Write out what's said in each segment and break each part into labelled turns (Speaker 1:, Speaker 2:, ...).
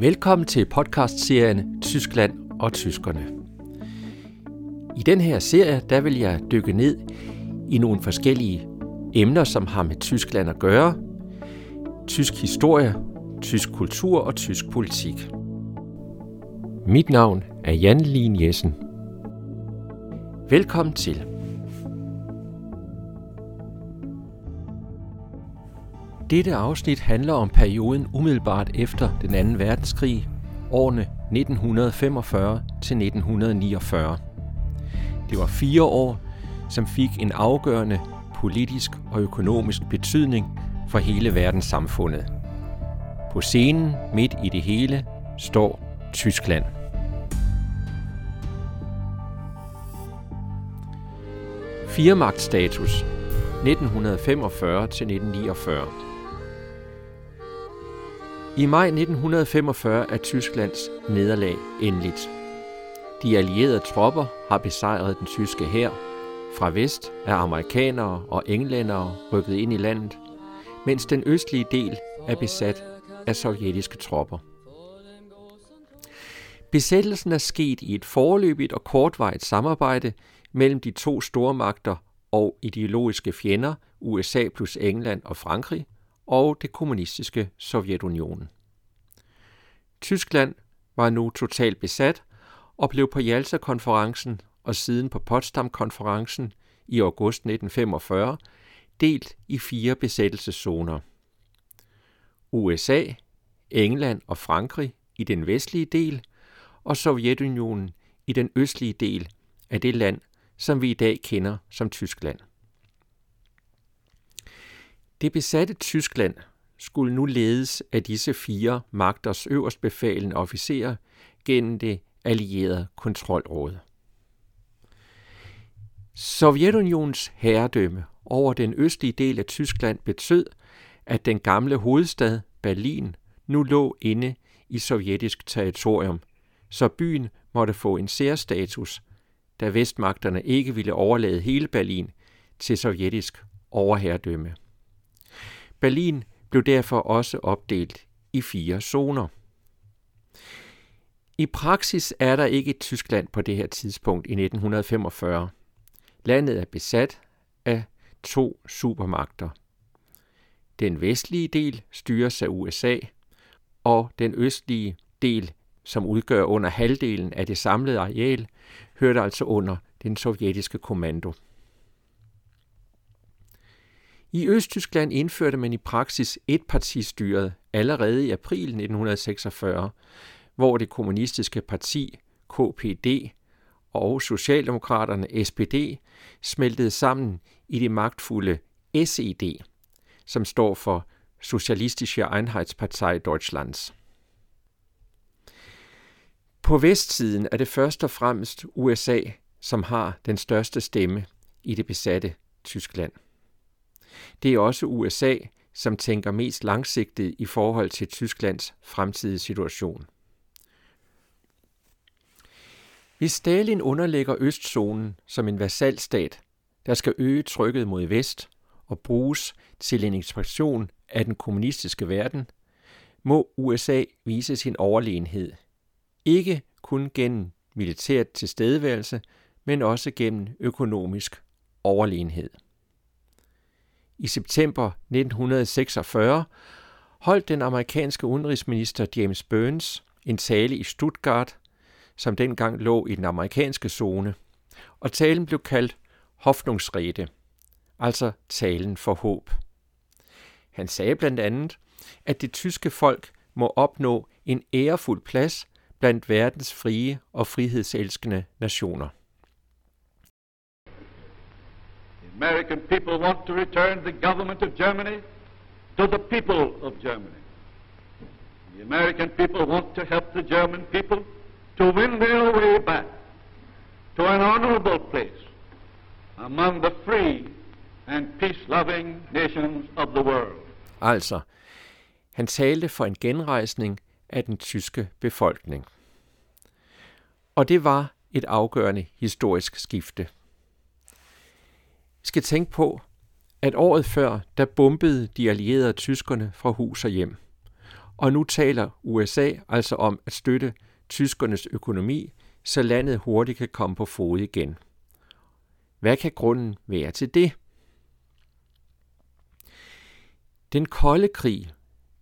Speaker 1: Velkommen til podcastserien Tyskland og Tyskerne. I den her serie, der vil jeg dykke ned i nogle forskellige emner, som har med Tyskland at gøre. Tysk historie, tysk kultur og tysk politik. Mit navn er Jan Lien Jessen. Velkommen til. Dette afsnit handler om perioden umiddelbart efter den anden verdenskrig, årene 1945 til 1949. Det var fire år, som fik en afgørende politisk og økonomisk betydning for hele verdenssamfundet. På scenen midt i det hele står Tyskland. Firmagtstatus 1945 til 1949. I maj 1945 er Tysklands nederlag endeligt. De allierede tropper har besejret den tyske hær. Fra vest er amerikanere og englændere rykket ind i landet, mens den østlige del er besat af sovjetiske tropper. Besættelsen er sket i et forløbigt og kortvarigt samarbejde mellem de to stormagter og ideologiske fjender, USA plus England og Frankrig, og det kommunistiske Sovjetunionen. Tyskland var nu totalt besat og blev på Jalta-konferencen og siden på Potsdam-konferencen i august 1945 delt i fire besættelseszoner. USA, England og Frankrig i den vestlige del, og Sovjetunionen i den østlige del af det land, som vi i dag kender som Tyskland. Det besatte Tyskland skulle nu ledes af disse fire magters øverstbefalende officerer gennem det allierede kontrolråd. Sovjetunionens herredømme over den østlige del af Tyskland betød, at den gamle hovedstad Berlin nu lå inde i sovjetisk territorium, så byen måtte få en særstatus, da vestmagterne ikke ville overlade hele Berlin til sovjetisk overherredømme. Berlin blev derfor også opdelt i fire zoner. I praksis er der ikke et Tyskland på det her tidspunkt i 1945. Landet er besat af to supermagter. Den vestlige del styres af USA, og den østlige del, som udgør under halvdelen af det samlede areal, hørte altså under den sovjetiske kommando. I Østtyskland indførte man i praksis etpartistyret allerede i april 1946, hvor det kommunistiske parti KPD og Socialdemokraterne SPD smeltede sammen i det magtfulde SED, som står for Socialistische Einheitspartei Deutschlands. På vestsiden er det først og fremmest USA, som har den største stemme i det besatte Tyskland. Det er også USA, som tænker mest langsigtet i forhold til Tysklands fremtidige situation. Hvis Stalin underlægger Østzonen som en vasalstat, der skal øge trykket mod vest og bruges til en ekspansion af den kommunistiske verden, må USA vise sin overlegenhed. Ikke kun gennem militært tilstedeværelse, men også gennem økonomisk overlegenhed. I september 1946 holdt den amerikanske udenrigsminister James Burns en tale i Stuttgart, som dengang lå i den amerikanske zone, og talen blev kaldt Hoffnungsrede, altså talen for håb. Han sagde blandt andet, at det tyske folk må opnå en ærefuld plads blandt verdens frie og frihedselskende nationer.
Speaker 2: American people want to return the government of Germany to the people of Germany. The American people want to help the German people to win their way back to an honorable place among the free and peace-loving nations of the world.
Speaker 1: Altså, han talte for en genrejsning af den tyske befolkning. Og det var et afgørende historisk skifte skal tænke på, at året før, der bombede de allierede tyskerne fra hus og hjem. og nu taler USA altså om at støtte tyskernes økonomi, så landet hurtigt kan komme på fod igen. Hvad kan grunden være til det? Den kolde krig,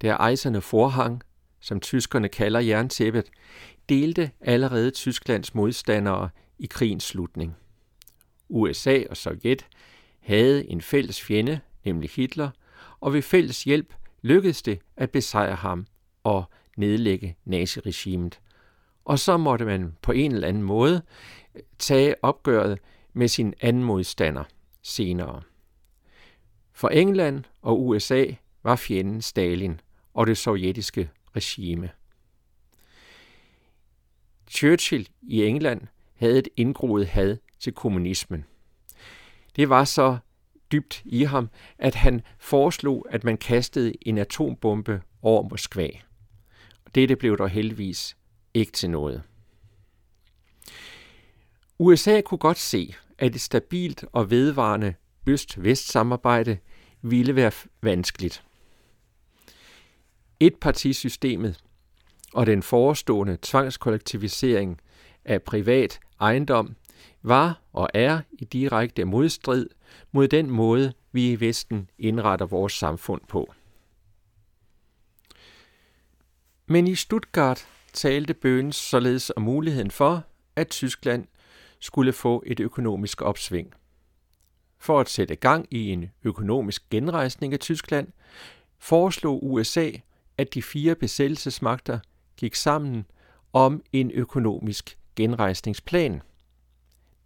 Speaker 1: der ejserne forhang, som tyskerne kalder jerntæppet, delte allerede Tysklands modstandere i krigens slutning. USA og Sovjet havde en fælles fjende, nemlig Hitler, og ved fælles hjælp lykkedes det at besejre ham og nedlægge naziregimet. Og så måtte man på en eller anden måde øh, tage opgøret med sin anden modstander senere. For England og USA var fjenden Stalin og det sovjetiske regime. Churchill i England havde et indgroet had til kommunismen. Det var så dybt i ham, at han foreslog, at man kastede en atombombe over Moskva. Dette blev dog heldigvis ikke til noget. USA kunne godt se, at et stabilt og vedvarende øst-vest-samarbejde ville være vanskeligt. Et partisystemet og den forestående tvangskollektivisering af privat ejendom var og er i direkte modstrid mod den måde, vi i Vesten indretter vores samfund på. Men i Stuttgart talte Bøns således om muligheden for, at Tyskland skulle få et økonomisk opsving. For at sætte gang i en økonomisk genrejsning af Tyskland, foreslog USA, at de fire besættelsesmagter gik sammen om en økonomisk genrejsningsplan.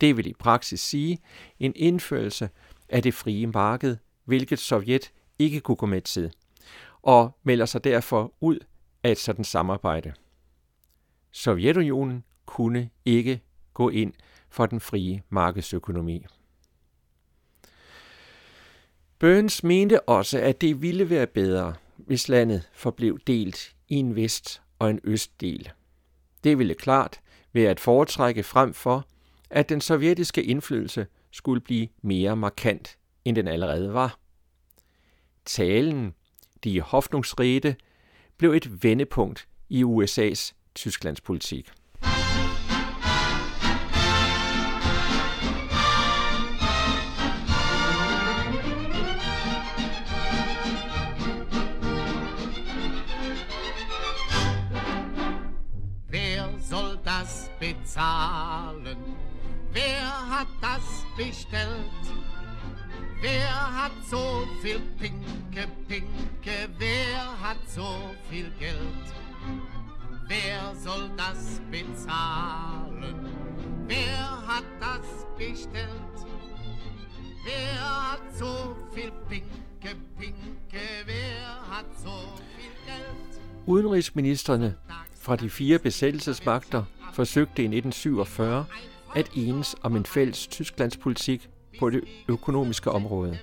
Speaker 1: Det vil i praksis sige en indførelse af det frie marked, hvilket Sovjet ikke kunne gå med til, og melder sig derfor ud af et sådan samarbejde. Sovjetunionen kunne ikke gå ind for den frie markedsøkonomi. Burns mente også, at det ville være bedre, hvis landet forblev delt i en vest- og en østdel. Det ville klart være at foretrække frem for, at den sovjetiske indflydelse skulle blive mere markant, end den allerede var. Talen, de Hoffnungsrede, blev et vendepunkt i USA's Tysklandspolitik.
Speaker 3: bezahlen? Wer hat das bestellt? Wer hat so viel Pinke, Pinke? Wer hat so viel Geld? Wer soll das bezahlen? Wer hat das bestellt? Wer hat so viel Pinke, Pinke? Wer hat so viel Geld?
Speaker 1: Udenrigsministerne fra de fire besættelsesmagter forsøgte i 1947 at enes om en fælles Tysklandspolitik på det økonomiske område.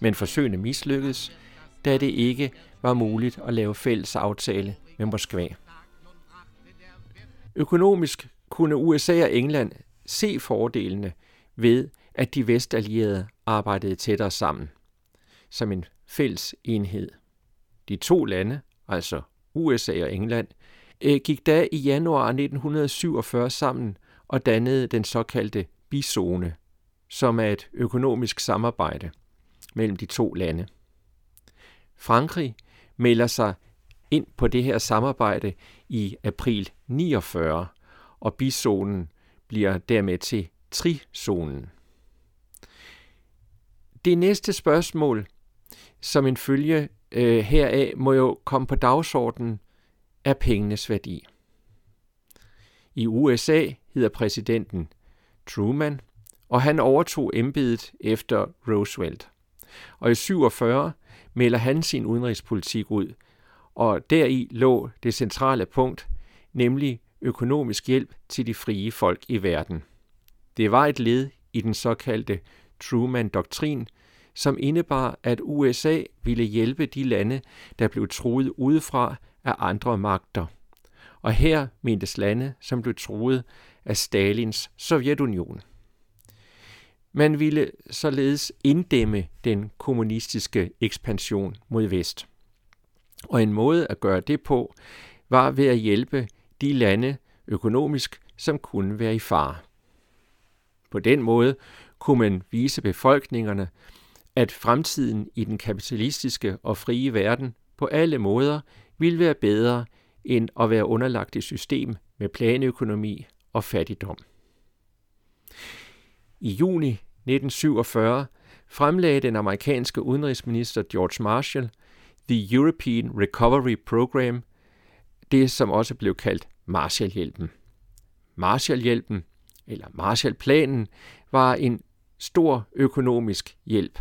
Speaker 1: Men forsøgene mislykkedes, da det ikke var muligt at lave fælles aftale med Moskva. Økonomisk kunne USA og England se fordelene ved, at de vestallierede arbejdede tættere sammen som en fælles enhed. De to lande, altså USA og England, øh, gik da i januar 1947 sammen og dannede den såkaldte bizone, som er et økonomisk samarbejde mellem de to lande. Frankrig melder sig ind på det her samarbejde i april 49, og bizonen bliver dermed til trizonen. Det næste spørgsmål, som en følge øh, heraf, må jo komme på dagsordenen er pengenes værdi. I USA hedder præsidenten Truman, og han overtog embedet efter Roosevelt. Og i 47 melder han sin udenrigspolitik ud, og deri lå det centrale punkt, nemlig økonomisk hjælp til de frie folk i verden. Det var et led i den såkaldte Truman-doktrin, som indebar, at USA ville hjælpe de lande, der blev truet udefra af andre magter. Og her mentes lande, som blev truet af Stalins Sovjetunion. Man ville således inddæmme den kommunistiske ekspansion mod vest. Og en måde at gøre det på var ved at hjælpe de lande økonomisk, som kunne være i fare. På den måde kunne man vise befolkningerne, at fremtiden i den kapitalistiske og frie verden på alle måder ville være bedre end at være underlagt et system med planøkonomi og fattigdom. I juni 1947 fremlagde den amerikanske udenrigsminister George Marshall The European Recovery Program, det som også blev kaldt Marshallhjælpen. Marshallhjælpen, eller Marshallplanen, var en stor økonomisk hjælp,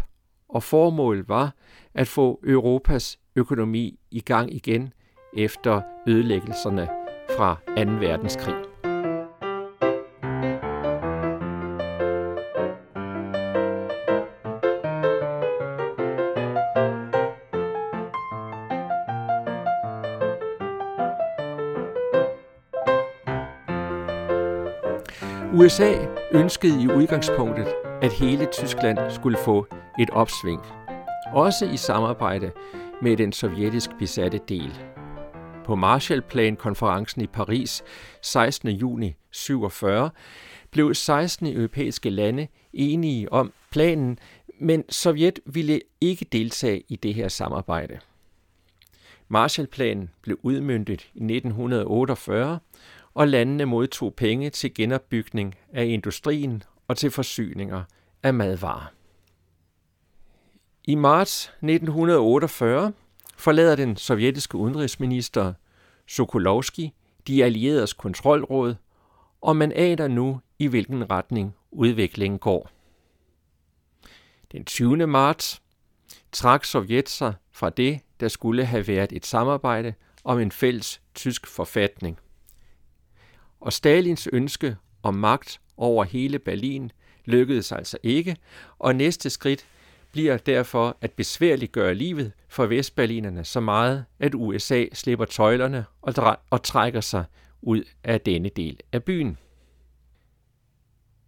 Speaker 1: og formålet var at få Europas økonomi i gang igen efter ødelæggelserne fra 2. verdenskrig. USA ønskede i udgangspunktet, at hele Tyskland skulle få et opsving, også i samarbejde med den sovjetisk besatte del. På Marshallplan-konferencen i Paris 16. juni 47 blev 16 europæiske lande enige om planen, men Sovjet ville ikke deltage i det her samarbejde. Marshallplanen blev udmyndtet i 1948, og landene modtog penge til genopbygning af industrien og til forsyninger af madvarer. I marts 1948 forlader den sovjetiske udenrigsminister Sokolovski de allieredes kontrolråd, og man aner nu, i hvilken retning udviklingen går. Den 20. marts trak Sovjet sig fra det, der skulle have været et samarbejde om en fælles tysk forfatning. Og Stalins ønske om magt over hele Berlin lykkedes altså ikke, og næste skridt bliver derfor at besværliggøre livet for vestberlinerne så meget, at USA slipper tøjlerne og, og trækker sig ud af denne del af byen.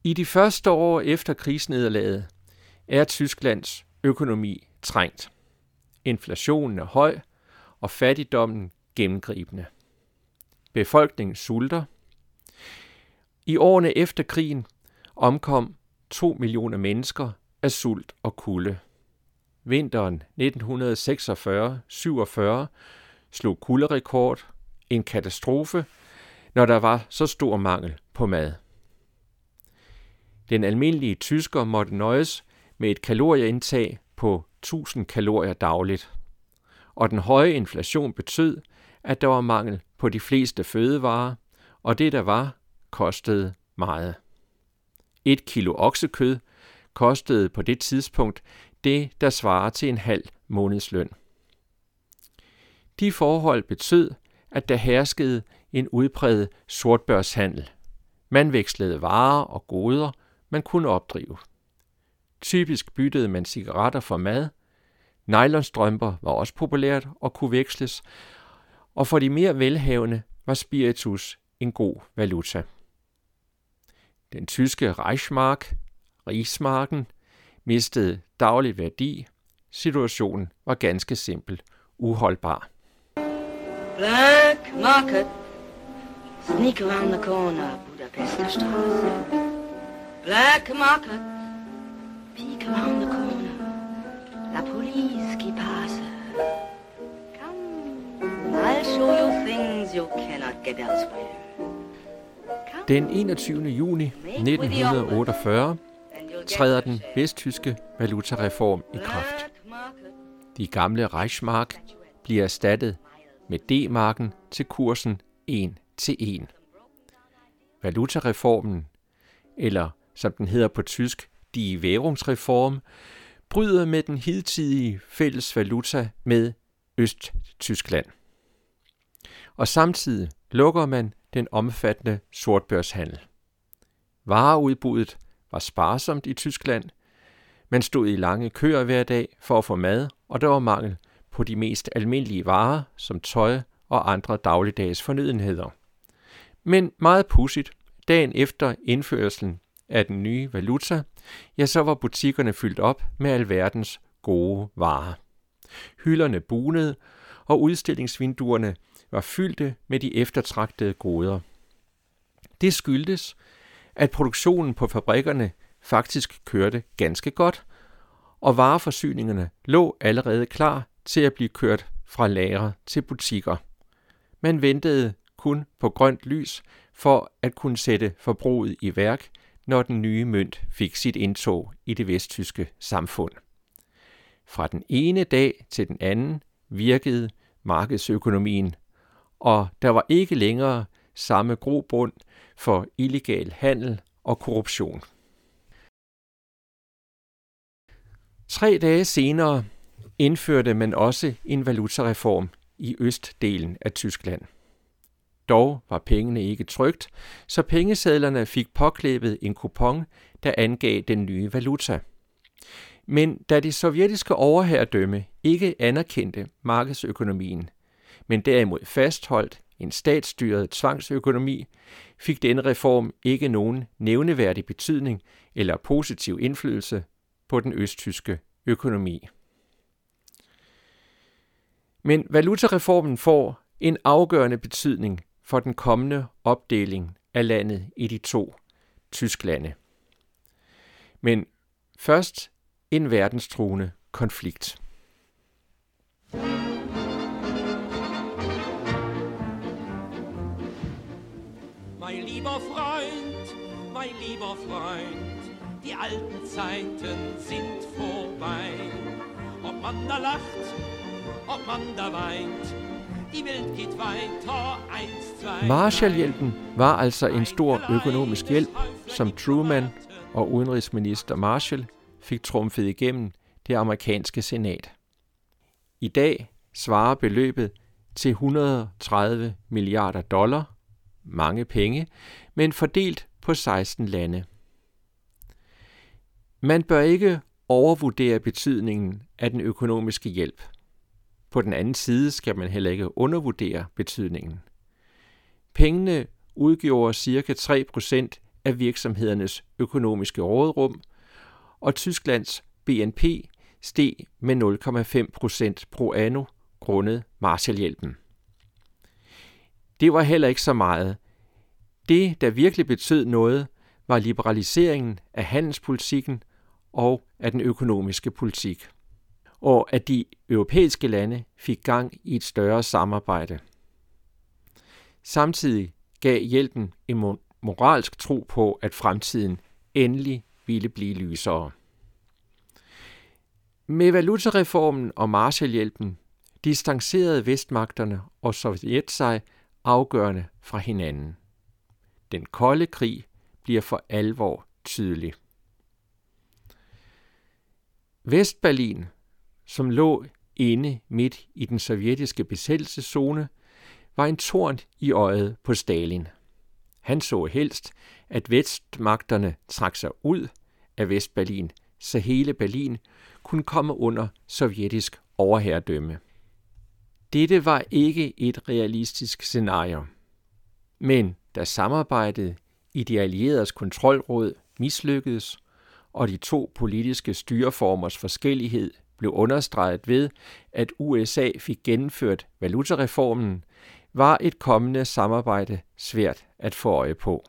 Speaker 1: I de første år efter krigsnederlaget er Tysklands økonomi trængt. Inflationen er høj, og fattigdommen gennemgribende. Befolkningen sulter. I årene efter krigen omkom 2 millioner mennesker af sult og kulde. Vinteren 1946-47 slog kulderekord, en katastrofe, når der var så stor mangel på mad. Den almindelige tysker måtte nøjes med et kalorieindtag på 1000 kalorier dagligt. Og den høje inflation betød, at der var mangel på de fleste fødevarer, og det der var, kostede meget. Et kilo oksekød kostede på det tidspunkt det, der svarer til en halv månedsløn. De forhold betød, at der herskede en udpræget sortbørshandel. Man vekslede varer og goder, man kunne opdrive. Typisk byttede man cigaretter for mad. Nylonstrømper var også populært og kunne veksles, og for de mere velhavende var spiritus en god valuta. Den tyske Reichsmark, Rigsmarken, mistede daglig værdi. Situationen var ganske simpel uholdbar.
Speaker 4: Black Market. Sneak around the corner, Budapester Straße. Black Market. Peek around the corner. La police qui passe. Come, I'll show you things you cannot get elsewhere.
Speaker 1: Den 21. juni 1948 træder den vesttyske valutareform i kraft. De gamle Reichsmark bliver erstattet med D-marken til kursen 1 til 1. Valutareformen, eller som den hedder på tysk, Die Währungsreform, bryder med den hidtidige fælles valuta med Østtyskland. Og samtidig lukker man den omfattende sortbørshandel. Vareudbuddet var sparsomt i Tyskland. Man stod i lange køer hver dag for at få mad, og der var mangel på de mest almindelige varer, som tøj og andre dagligdags fornødenheder. Men meget pudsigt, dagen efter indførelsen af den nye valuta, ja, så var butikkerne fyldt op med alverdens gode varer. Hylderne bunede, og udstillingsvinduerne var fyldte med de eftertragtede goder. Det skyldtes, at produktionen på fabrikkerne faktisk kørte ganske godt, og vareforsyningerne lå allerede klar til at blive kørt fra lager til butikker. Man ventede kun på grønt lys for at kunne sætte forbruget i værk, når den nye mønt fik sit indtog i det vesttyske samfund. Fra den ene dag til den anden virkede markedsøkonomien, og der var ikke længere samme grobund for illegal handel og korruption. Tre dage senere indførte man også en valutareform i østdelen af Tyskland. Dog var pengene ikke trygt, så pengesedlerne fik påklæbet en kupon, der angav den nye valuta. Men da det sovjetiske overherredømme ikke anerkendte markedsøkonomien, men derimod fastholdt en statsstyret tvangsøkonomi, fik denne reform ikke nogen nævneværdig betydning eller positiv indflydelse på den østtyske økonomi. Men valutareformen får en afgørende betydning for den kommende opdeling af landet i de to Tysklande. Men først en verdenstruende konflikt.
Speaker 5: Mein mein lieber Freund, die alten Zeiten sind vorbei. Ob man da lacht, ob man da weint, die Welt geht weiter, eins, zwei,
Speaker 1: Marshallhjælpen var altså en stor økonomisk hjælp, som Truman og udenrigsminister Marshall fik trumfet igennem det amerikanske senat. I dag svarer beløbet til 130 milliarder dollar, mange penge, men fordelt på 16 lande. Man bør ikke overvurdere betydningen af den økonomiske hjælp. På den anden side skal man heller ikke undervurdere betydningen. Pengene udgjorde ca. 3% af virksomhedernes økonomiske råderum, og Tysklands BNP steg med 0,5% pro anno grundet Marshallhjælpen. Det var heller ikke så meget. Det, der virkelig betød noget, var liberaliseringen af handelspolitikken og af den økonomiske politik, og at de europæiske lande fik gang i et større samarbejde. Samtidig gav hjælpen en moralsk tro på, at fremtiden endelig ville blive lysere. Med valutareformen og Marshallhjælpen distancerede vestmagterne og Sovjet sig afgørende fra hinanden. Den kolde krig bliver for alvor tydelig. Vestberlin, som lå inde midt i den sovjetiske besættelseszone, var en torn i øjet på Stalin. Han så helst, at vestmagterne trak sig ud af Vestberlin, så hele Berlin kunne komme under sovjetisk overherredømme. Dette var ikke et realistisk scenario. Men da samarbejdet i de allieredes kontrolråd mislykkedes, og de to politiske styreformers forskellighed blev understreget ved, at USA fik gennemført valutareformen, var et kommende samarbejde svært at få øje på.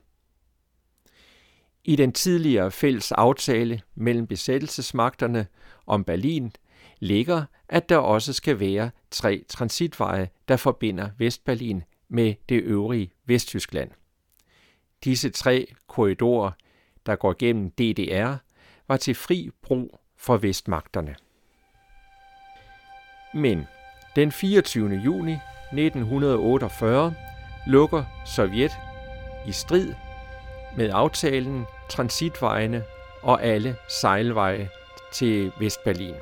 Speaker 1: I den tidligere fælles aftale mellem besættelsesmagterne om Berlin ligger, at der også skal være tre transitveje, der forbinder Vestberlin med det øvrige Vesttyskland. Disse tre korridorer, der går gennem DDR, var til fri brug for vestmagterne. Men den 24. juni 1948 lukker Sovjet i strid med aftalen transitvejene og alle sejlveje til Vestberlin.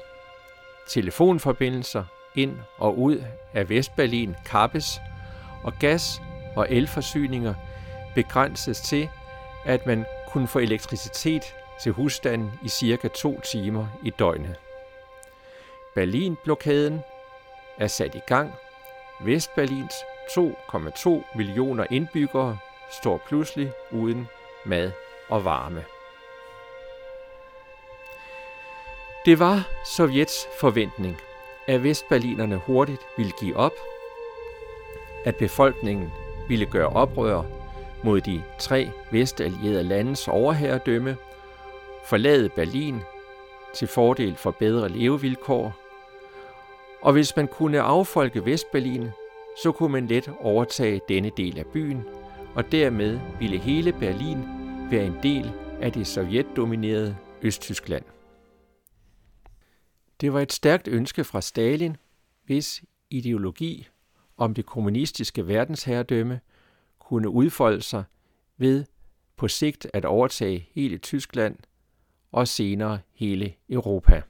Speaker 1: Telefonforbindelser ind og ud af Vestberlin kappes, og gas- og elforsyninger begrænses til, at man kunne få elektricitet til husstanden i cirka to timer i døgnet. Berlinblokaden er sat i gang. Vestberlins 2,2 millioner indbyggere står pludselig uden mad og varme. Det var Sovjets forventning, at vestberlinerne hurtigt ville give op, at befolkningen ville gøre oprør mod de tre vestallierede landes overherredømme, forlade Berlin til fordel for bedre levevilkår, og hvis man kunne affolke Vestberlin, så kunne man let overtage denne del af byen, og dermed ville hele Berlin være en del af det sovjetdominerede Østtyskland. Det var et stærkt ønske fra Stalin, hvis ideologi om det kommunistiske verdensherredømme kunne udfolde sig ved på sigt at overtage hele Tyskland og senere hele Europa.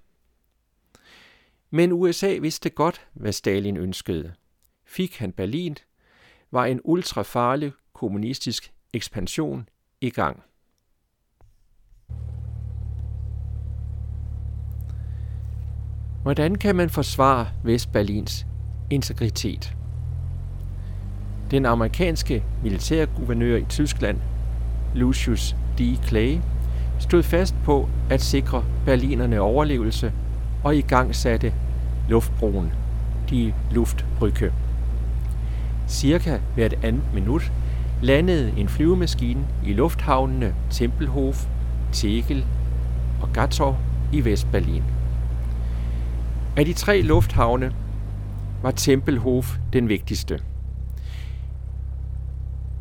Speaker 1: Men USA vidste godt, hvad Stalin ønskede. Fik han Berlin, var en ultrafarlig kommunistisk ekspansion i gang. Hvordan kan man forsvare Vestberlins integritet? Den amerikanske militærguvernør i Tyskland, Lucius D. Clay, stod fast på at sikre berlinerne overlevelse og i gang satte luftbroen, de Luftbrücke. Cirka hvert andet minut landede en flyvemaskine i lufthavnene Tempelhof, Tegel og Gatow i Vestberlin. Af de tre lufthavne var Tempelhof den vigtigste.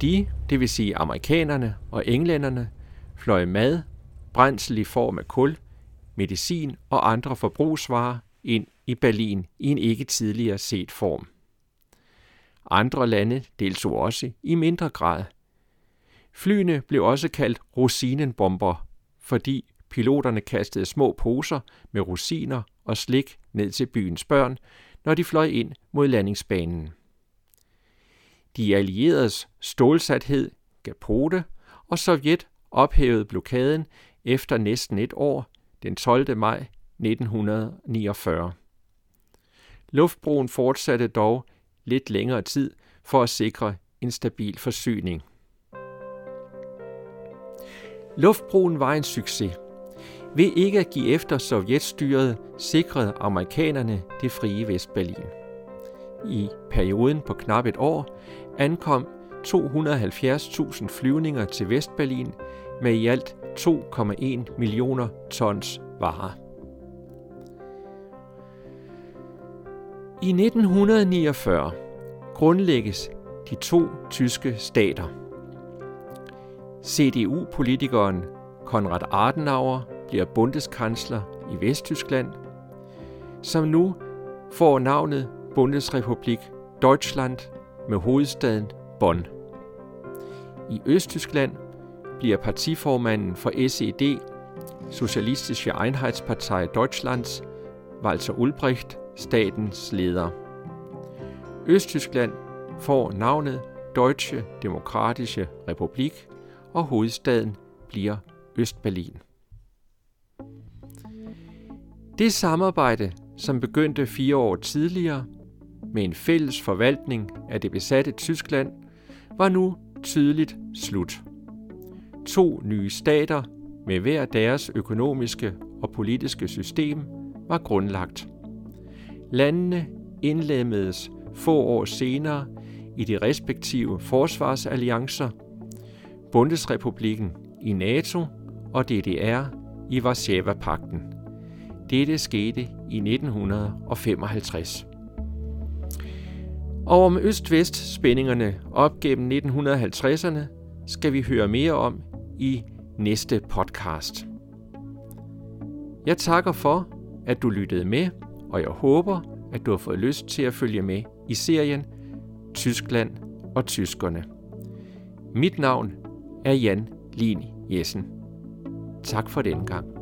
Speaker 1: De, det vil sige amerikanerne og englænderne, fløj mad, brændsel i form af kul, medicin og andre forbrugsvarer ind i Berlin i en ikke tidligere set form. Andre lande deltog også i mindre grad. Flyene blev også kaldt rosinenbomber, fordi piloterne kastede små poser med rosiner og slik ned til byens børn, når de fløj ind mod landingsbanen. De allieredes stålsathed gav pote, og Sovjet ophævede blokaden efter næsten et år, den 12. maj 1949. Luftbroen fortsatte dog lidt længere tid for at sikre en stabil forsyning. Luftbroen var en succes. Ved ikke at give efter sovjetstyret, sikrede amerikanerne det frie Vestberlin. I perioden på knap et år ankom 270.000 flyvninger til Vestberlin med i alt 2,1 millioner tons varer. I 1949 grundlægges de to tyske stater. CDU-politikeren Konrad Adenauer bliver bundeskansler i Vesttyskland, som nu får navnet Bundesrepublik Deutschland med hovedstaden Bonn. I Østtyskland bliver partiformanden for SED, Socialistische Einheitspartei Deutschlands, Walter Ulbricht, statens leder. Østtyskland får navnet Deutsche Demokratische Republik, og hovedstaden bliver Østberlin. Det samarbejde, som begyndte fire år tidligere med en fælles forvaltning af det besatte Tyskland, var nu tydeligt slut. To nye stater med hver deres økonomiske og politiske system var grundlagt. Landene indlemmedes få år senere i de respektive forsvarsalliancer, Bundesrepublikken i NATO og DDR i Varsava-pakten. Dette skete i 1955. Og om øst-vest-spændingerne op gennem 1950'erne skal vi høre mere om i næste podcast. Jeg takker for, at du lyttede med, og jeg håber, at du har fået lyst til at følge med i serien Tyskland og Tyskerne. Mit navn er Jan Lin Jessen. Tak for den gang.